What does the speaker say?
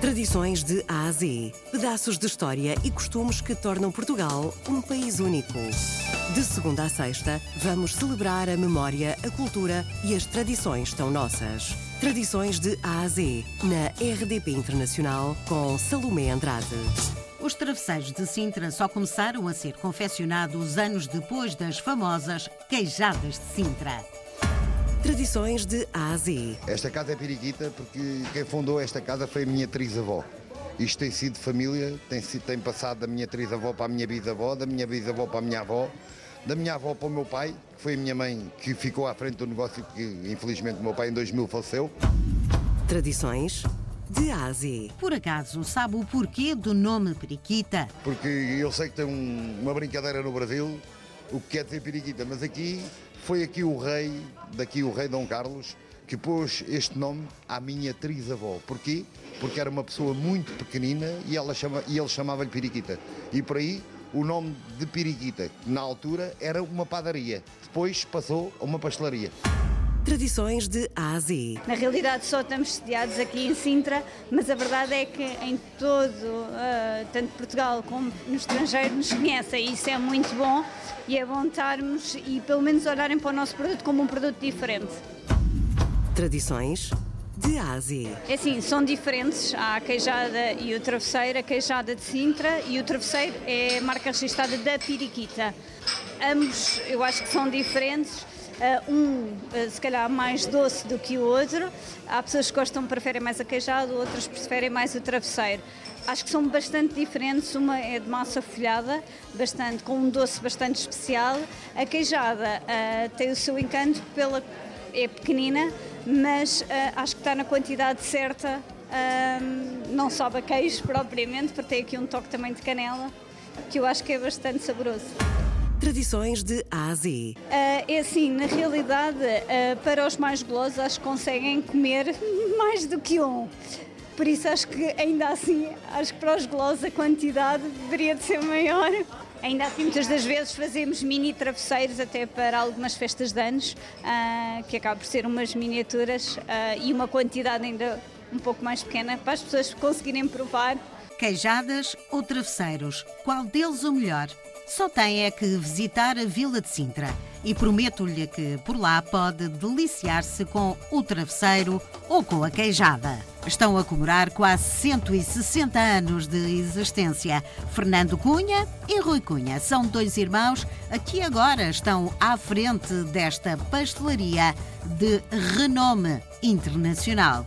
Tradições de A a Z. Pedaços de história e costumes que tornam Portugal um país único. De segunda a sexta, vamos celebrar a memória, a cultura e as tradições tão nossas. Tradições de A a Z, na RDP Internacional, com Salomé Andrade. Os travesseiros de Sintra só começaram a ser confeccionados anos depois das famosas queijadas de Sintra. Tradições de A a Z. Esta casa é periquita porque quem fundou esta casa foi a minha trisavó. Isto tem sido família, tem, sido, tem passado da minha trisavó para a minha bisavó, da minha bisavó para a minha avó, da minha avó para o meu pai, que foi a minha mãe que ficou à frente do negócio, que infelizmente o meu pai em 2000 faleceu. Tradições de A a Z. Por acaso, sabe o porquê do nome Periquita? Porque eu sei que tem um- uma brincadeira no Brasil, o que quer dizer periquita, mas aqui foi aqui o rei, daqui o rei Dom Carlos, que pôs este nome à minha trisavó. Porquê? Porque era uma pessoa muito pequenina e, ela chama, e ele chamava-lhe periquita. E por aí o nome de periquita, que na altura era uma padaria, depois passou a uma pastelaria. Tradições de A a Z. Na realidade só estamos sediados aqui em Sintra, mas a verdade é que em todo, ah, tanto Portugal como no estrangeiro, nos conhecem e isso é muito bom e é bom estarmos e pelo menos olharem para o nosso produto como um produto diferente. Tradições de A a Z. É assim, são diferentes, há a queijada e o travesseiro, a queijada de Sintra e o travesseiro é a marca registrada da Piriquita. Ambos eu acho que são diferentes, um ah, se calhar mais doce do que o outro, há pessoas que gostam, preferem mais a queijada, outras preferem mais o travesseiro. Acho que são bastante diferentes, uma é de massa folhada, bastante, com um doce bastante especial, a queijada ah, tem o seu encanto pela é pequenina, mas ah, acho que está na quantidade certa. Não sobe a queijo propriamente, porque tem aqui um toque também de canela, que eu acho que é bastante saboroso. Tradições de A a Z. Ah, é assim, na realidade, ah, para os mais golosos, acho que conseguem comer mais do que um. Por isso acho que ainda assim, acho que para os golosos a quantidade deveria de ser maior. Ainda assim, muitas das vezes fazemos mini travesseiros até para algumas festas de anos, ah, que acaba por ser umas miniaturas ah, e uma quantidade ainda um pouco mais pequena para as pessoas conseguirem provar. Queijadas ou travesseiros? Qual deles o melhor? Só tem é que visitar a Vila de Sintra e prometo-lhe que por lá pode deliciar-se com o travesseiro ou com a queijada. Estão a comemorar quase 160 anos de existência. Fernando Cunha e Rui Cunha são dois irmãos que agora estão à frente desta pastelaria de renome internacional.